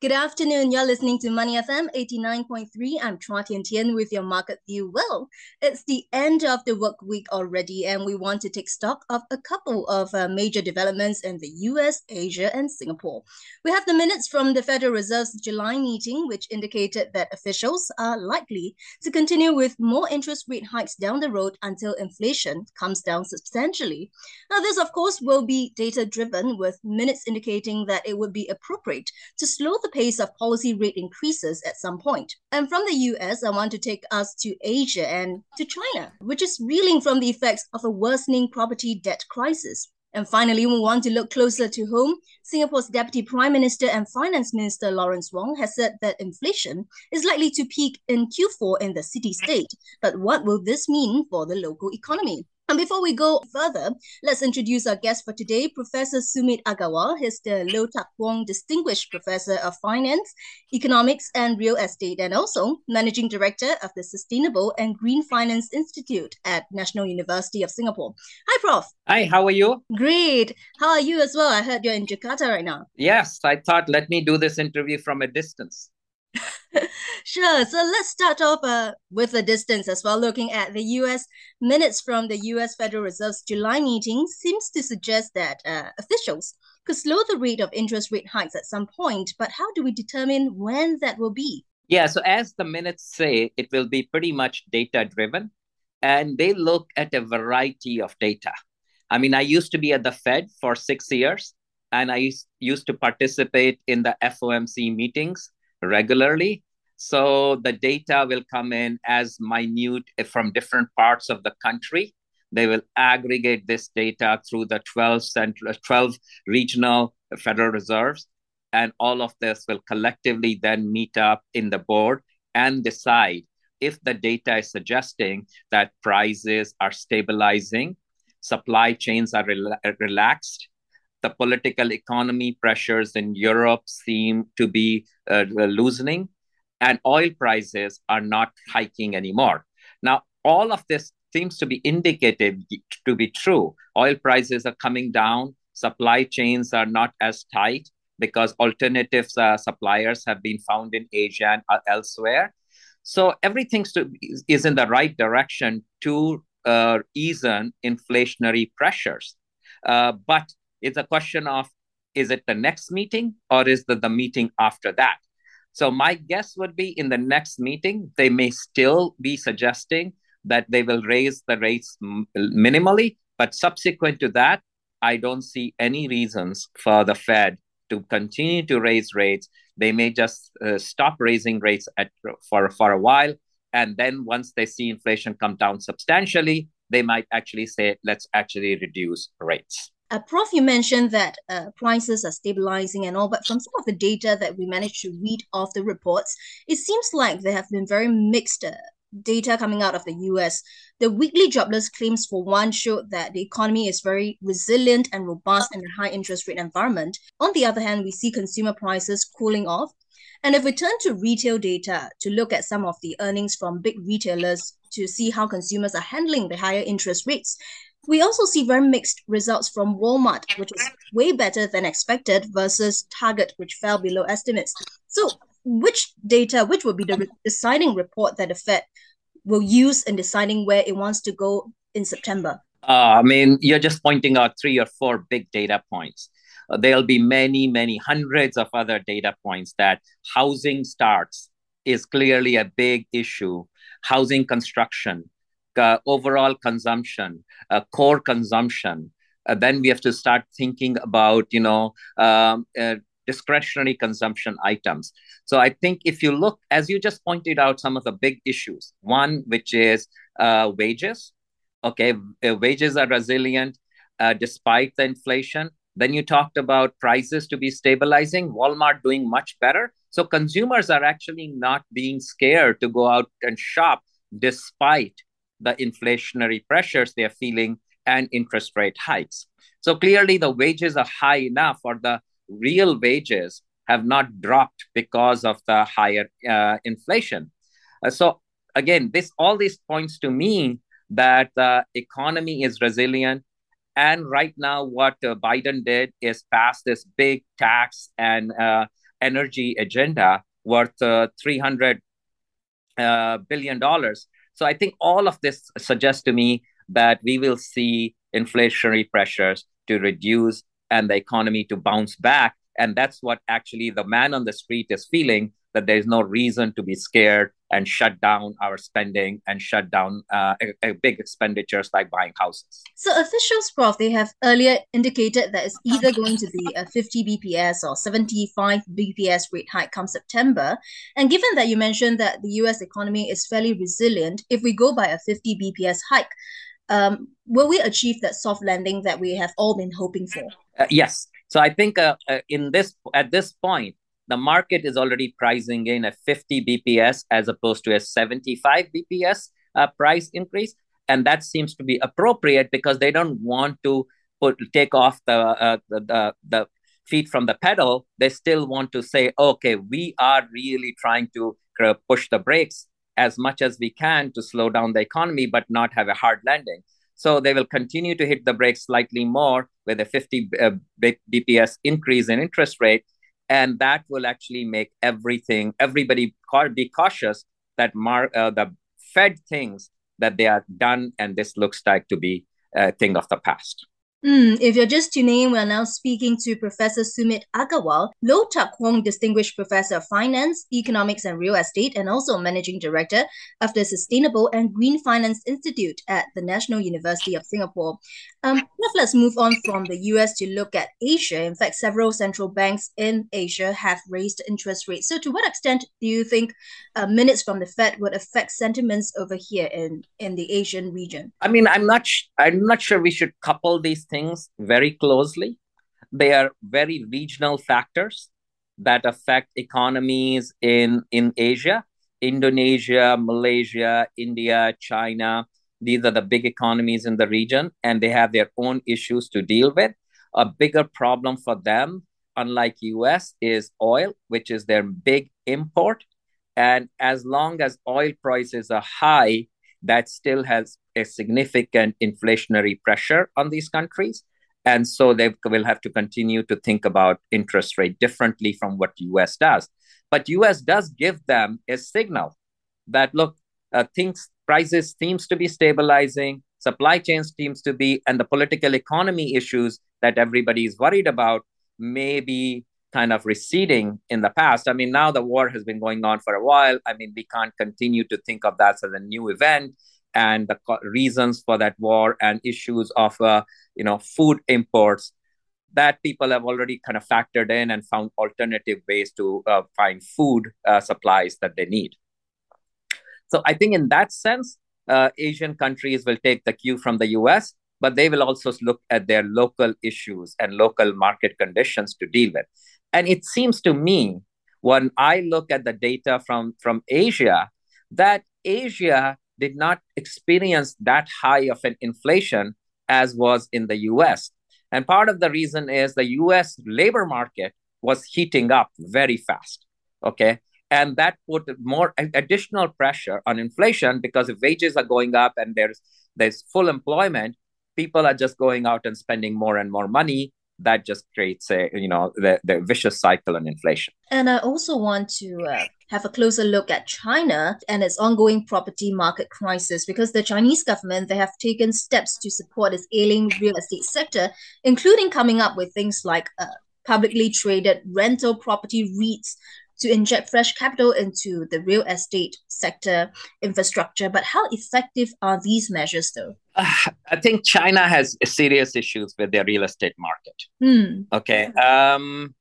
Good afternoon. You're listening to Money FM 89.3. I'm Chua Tian Tian with your market view. Well, it's the end of the work week already, and we want to take stock of a couple of uh, major developments in the US, Asia, and Singapore. We have the minutes from the Federal Reserve's July meeting, which indicated that officials are likely to continue with more interest rate hikes down the road until inflation comes down substantially. Now, this, of course, will be data driven, with minutes indicating that it would be appropriate to slow the the pace of policy rate increases at some point. And from the US, I want to take us to Asia and to China, which is reeling from the effects of a worsening property debt crisis. And finally, we want to look closer to home. Singapore's Deputy Prime Minister and Finance Minister Lawrence Wong has said that inflation is likely to peak in Q4 in the city state. But what will this mean for the local economy? And before we go further, let's introduce our guest for today, Professor Sumit Agarwal. He's the Low Tuck Kwong Distinguished Professor of Finance, Economics and Real Estate, and also Managing Director of the Sustainable and Green Finance Institute at National University of Singapore. Hi, Prof. Hi, how are you? Great. How are you as well? I heard you're in Jakarta right now. Yes, I thought let me do this interview from a distance. Sure. So let's start off uh, with the distance as well. Looking at the U.S. minutes from the U.S. Federal Reserve's July meeting seems to suggest that uh, officials could slow the rate of interest rate hikes at some point. But how do we determine when that will be? Yeah. So as the minutes say, it will be pretty much data driven, and they look at a variety of data. I mean, I used to be at the Fed for six years, and I used to participate in the FOMC meetings regularly. So the data will come in as minute from different parts of the country. They will aggregate this data through the 12 central, 12 regional Federal Reserves, and all of this will collectively then meet up in the board and decide if the data is suggesting that prices are stabilizing, supply chains are rela- relaxed, the political economy pressures in Europe seem to be uh, loosening, and oil prices are not hiking anymore. Now, all of this seems to be indicative to be true. Oil prices are coming down, supply chains are not as tight because alternative uh, suppliers have been found in Asia and uh, elsewhere. So everything is in the right direction to uh, ease inflationary pressures. Uh, but it's a question of is it the next meeting or is it the meeting after that? So my guess would be in the next meeting, they may still be suggesting that they will raise the rates minimally, but subsequent to that, I don't see any reasons for the Fed to continue to raise rates. They may just uh, stop raising rates at, for, for a while. And then once they see inflation come down substantially, they might actually say, let's actually reduce rates. Uh, Prof, you mentioned that uh, prices are stabilizing and all, but from some of the data that we managed to read off the reports, it seems like there have been very mixed uh, data coming out of the US. The weekly jobless claims, for one, showed that the economy is very resilient and robust in a high interest rate environment. On the other hand, we see consumer prices cooling off. And if we turn to retail data to look at some of the earnings from big retailers to see how consumers are handling the higher interest rates, we also see very mixed results from Walmart, which is way better than expected, versus Target, which fell below estimates. So, which data, which will be the deciding report that the Fed will use in deciding where it wants to go in September? Uh, I mean, you're just pointing out three or four big data points. Uh, there'll be many, many hundreds of other data points that housing starts is clearly a big issue. Housing construction, overall consumption, uh, core consumption. Uh, then we have to start thinking about, you know, um, uh, discretionary consumption items. So I think if you look, as you just pointed out, some of the big issues. One, which is uh, wages. Okay, uh, wages are resilient despite the inflation. Then you talked about prices to be stabilizing. Walmart doing much better. So consumers are actually not being scared to go out and shop despite the inflationary pressures they're feeling and interest rate hikes. So clearly, the wages are high enough, or the real wages have not dropped because of the higher uh, inflation. Uh, so again, this all these points to me that the economy is resilient. And right now, what uh, Biden did is pass this big tax and uh, energy agenda worth uh, 300 uh, billion dollars. So I think all of this suggests to me that we will see inflationary pressures to reduce and the economy to bounce back. And that's what actually the man on the street is feeling that there's no reason to be scared and shut down our spending and shut down uh, a, a big expenditures like buying houses. So officials, Prof, they have earlier indicated that it's either going to be a 50 BPS or 75 BPS rate hike come September. And given that you mentioned that the US economy is fairly resilient, if we go by a 50 BPS hike, um, will we achieve that soft landing that we have all been hoping for? Uh, yes. So I think uh, uh, in this at this point, the market is already pricing in a 50 BPS as opposed to a 75 BPS uh, price increase, and that seems to be appropriate because they don't want to put take off the uh, the, the the feet from the pedal. They still want to say, okay, we are really trying to push the brakes as much as we can to slow down the economy, but not have a hard landing. So they will continue to hit the brakes slightly more with a 50 uh, BPS increase in interest rate. And that will actually make everything, everybody be cautious that mar- uh, the Fed thinks that they are done and this looks like to be a thing of the past. Mm, if you're just tuning in, we're now speaking to Professor Sumit Agarwal, Low Tuck Kwong Distinguished Professor of Finance, Economics and Real Estate, and also Managing Director of the Sustainable and Green Finance Institute at the National University of Singapore. Um, let's move on from the US to look at Asia. In fact, several central banks in Asia have raised interest rates. So, to what extent do you think uh, minutes from the Fed would affect sentiments over here in, in the Asian region? I mean, I'm not. Sh- I'm not sure we should couple these things very closely. They are very regional factors that affect economies in, in Asia. Indonesia, Malaysia, India, China, these are the big economies in the region, and they have their own issues to deal with. A bigger problem for them, unlike US, is oil, which is their big import. And as long as oil prices are high, that still has a significant inflationary pressure on these countries. And so they will have to continue to think about interest rate differently from what US does. But US does give them a signal that look, uh, things prices seems to be stabilizing, supply chains seems to be, and the political economy issues that everybody is worried about may be kind of receding in the past. I mean, now the war has been going on for a while. I mean, we can't continue to think of that as a new event and the reasons for that war and issues of uh, you know food imports that people have already kind of factored in and found alternative ways to uh, find food uh, supplies that they need. So i think in that sense uh, asian countries will take the cue from the us but they will also look at their local issues and local market conditions to deal with. And it seems to me when i look at the data from from asia that asia did not experience that high of an inflation as was in the US. And part of the reason is the US labor market was heating up very fast. Okay. And that put more additional pressure on inflation because if wages are going up and there's there's full employment, people are just going out and spending more and more money that just creates a you know the, the vicious cycle on inflation and i also want to uh, have a closer look at china and its ongoing property market crisis because the chinese government they have taken steps to support its ailing real estate sector including coming up with things like uh, publicly traded rental property REITs to inject fresh capital into the real estate sector infrastructure. But how effective are these measures, though? Uh, I think China has serious issues with their real estate market. Mm. Okay. Um,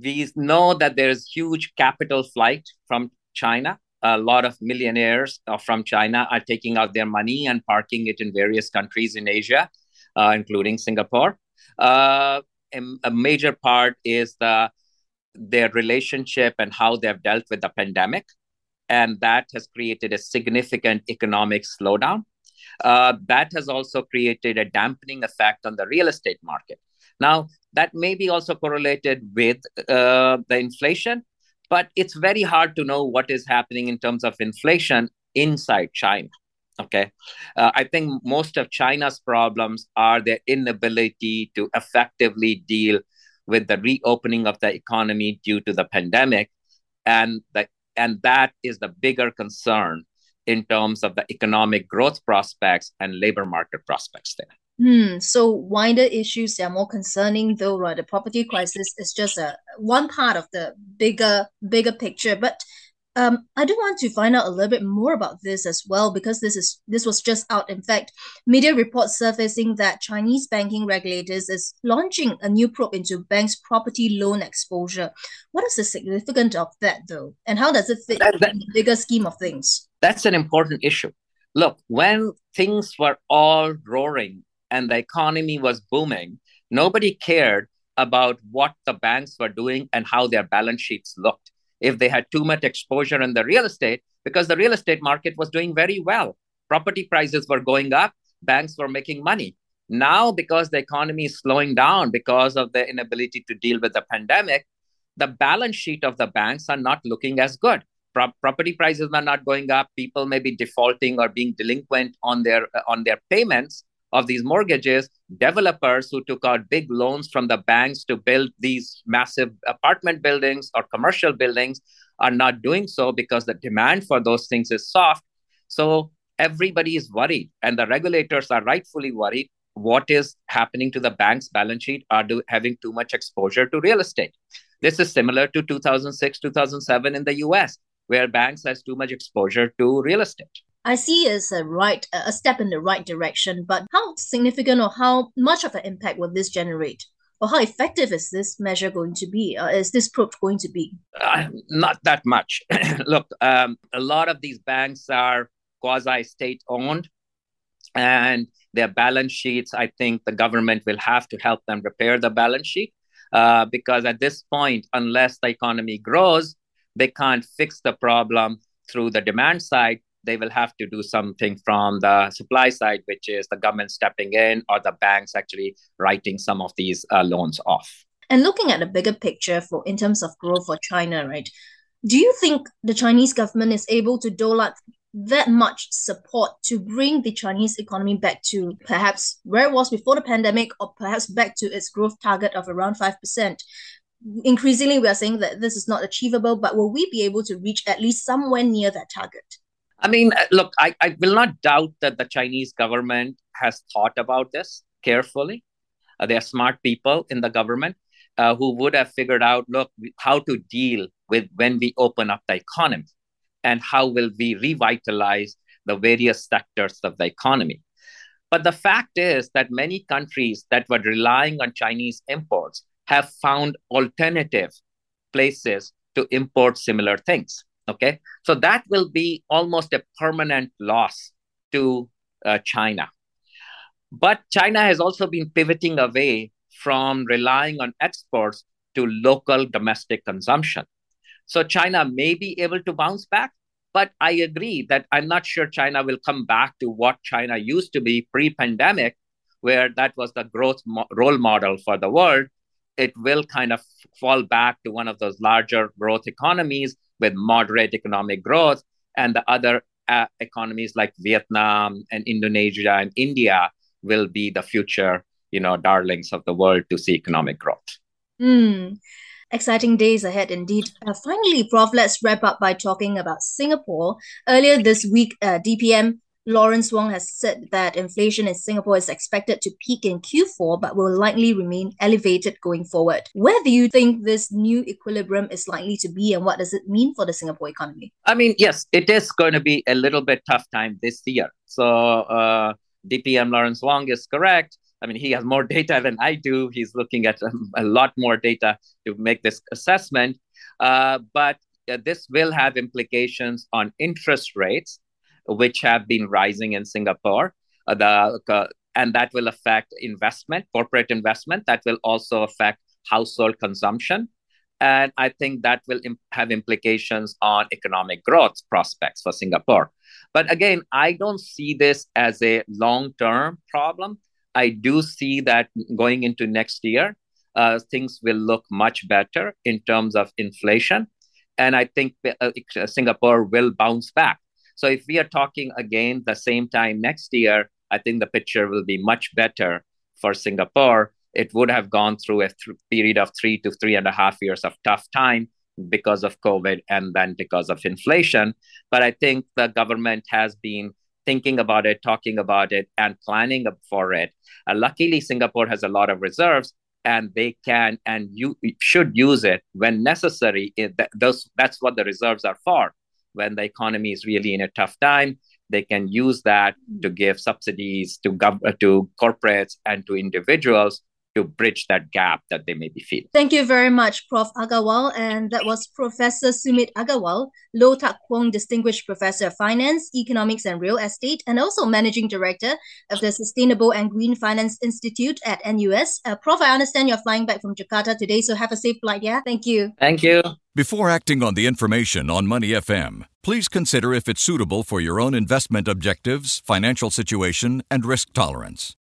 we know that there is huge capital flight from China. A lot of millionaires from China are taking out their money and parking it in various countries in Asia, uh, including Singapore. Uh, a major part is the their relationship and how they've dealt with the pandemic. And that has created a significant economic slowdown. Uh, that has also created a dampening effect on the real estate market. Now, that may be also correlated with uh, the inflation, but it's very hard to know what is happening in terms of inflation inside China. Okay. Uh, I think most of China's problems are their inability to effectively deal with the reopening of the economy due to the pandemic. And, the, and that is the bigger concern in terms of the economic growth prospects and labor market prospects there. Hmm. So wider issues that are more concerning, though, right? The property crisis is just a one part of the bigger bigger picture. But um, I do want to find out a little bit more about this as well because this is this was just out. In fact, media reports surfacing that Chinese banking regulators is launching a new probe into banks' property loan exposure. What is the significance of that, though, and how does it fit that, that, in the bigger scheme of things? That's an important issue. Look, when things were all roaring and the economy was booming, nobody cared about what the banks were doing and how their balance sheets looked if they had too much exposure in the real estate because the real estate market was doing very well. Property prices were going up, banks were making money. Now, because the economy is slowing down because of the inability to deal with the pandemic, the balance sheet of the banks are not looking as good. Pro- property prices are not going up. People may be defaulting or being delinquent on their on their payments of these mortgages, developers who took out big loans from the banks to build these massive apartment buildings or commercial buildings are not doing so because the demand for those things is soft. So everybody is worried, and the regulators are rightfully worried. What is happening to the bank's balance sheet? Are do, having too much exposure to real estate? This is similar to 2006, 2007 in the US, where banks has too much exposure to real estate. I see as a right a step in the right direction, but how significant or how much of an impact will this generate? Or how effective is this measure going to be? Uh, is this probe going to be? Uh, not that much. Look, um, a lot of these banks are quasi state owned, and their balance sheets, I think the government will have to help them repair the balance sheet. Uh, because at this point, unless the economy grows, they can't fix the problem through the demand side they will have to do something from the supply side, which is the government stepping in or the banks actually writing some of these uh, loans off. And looking at the bigger picture for in terms of growth for China, right? Do you think the Chinese government is able to dole out that much support to bring the Chinese economy back to perhaps where it was before the pandemic or perhaps back to its growth target of around 5%? Increasingly, we are saying that this is not achievable, but will we be able to reach at least somewhere near that target? I mean, look, I, I will not doubt that the Chinese government has thought about this carefully. Uh, are smart people in the government uh, who would have figured out, look, how to deal with when we open up the economy and how will we revitalize the various sectors of the economy. But the fact is that many countries that were relying on Chinese imports have found alternative places to import similar things. Okay, so that will be almost a permanent loss to uh, China. But China has also been pivoting away from relying on exports to local domestic consumption. So China may be able to bounce back, but I agree that I'm not sure China will come back to what China used to be pre pandemic, where that was the growth mo- role model for the world. It will kind of fall back to one of those larger growth economies with moderate economic growth, and the other uh, economies like Vietnam and Indonesia and India will be the future, you know, darlings of the world to see economic growth. Mm. Exciting days ahead indeed. Uh, finally, Prof, let's wrap up by talking about Singapore. Earlier this week, uh, DPM Lawrence Wong has said that inflation in Singapore is expected to peak in Q4 but will likely remain elevated going forward. Where do you think this new equilibrium is likely to be and what does it mean for the Singapore economy? I mean, yes, it is going to be a little bit tough time this year. So, uh, DPM Lawrence Wong is correct. I mean, he has more data than I do. He's looking at um, a lot more data to make this assessment. Uh, but uh, this will have implications on interest rates which have been rising in Singapore. Uh, the, uh, and that will affect investment, corporate investment. That will also affect household consumption. And I think that will imp- have implications on economic growth prospects for Singapore. But again, I don't see this as a long term problem. I do see that going into next year, uh, things will look much better in terms of inflation. And I think uh, Singapore will bounce back. So if we are talking again the same time next year, I think the picture will be much better for Singapore. It would have gone through a th- period of three to three and a half years of tough time because of COVID and then because of inflation. But I think the government has been thinking about it, talking about it, and planning for it. Uh, luckily, Singapore has a lot of reserves, and they can and you should use it when necessary. It, those, that's what the reserves are for. When the economy is really in a tough time, they can use that to give subsidies to gov- to corporates and to individuals to bridge that gap that they may be feeling. Thank you very much, Prof. Agarwal. And that was Professor Sumit Agarwal, Low Tuck Kwong Distinguished Professor of Finance, Economics and Real Estate, and also Managing Director of the Sustainable and Green Finance Institute at NUS. Uh, Prof, I understand you're flying back from Jakarta today, so have a safe flight, yeah? Thank you. Thank you. Before acting on the information on Money FM, please consider if it's suitable for your own investment objectives, financial situation, and risk tolerance.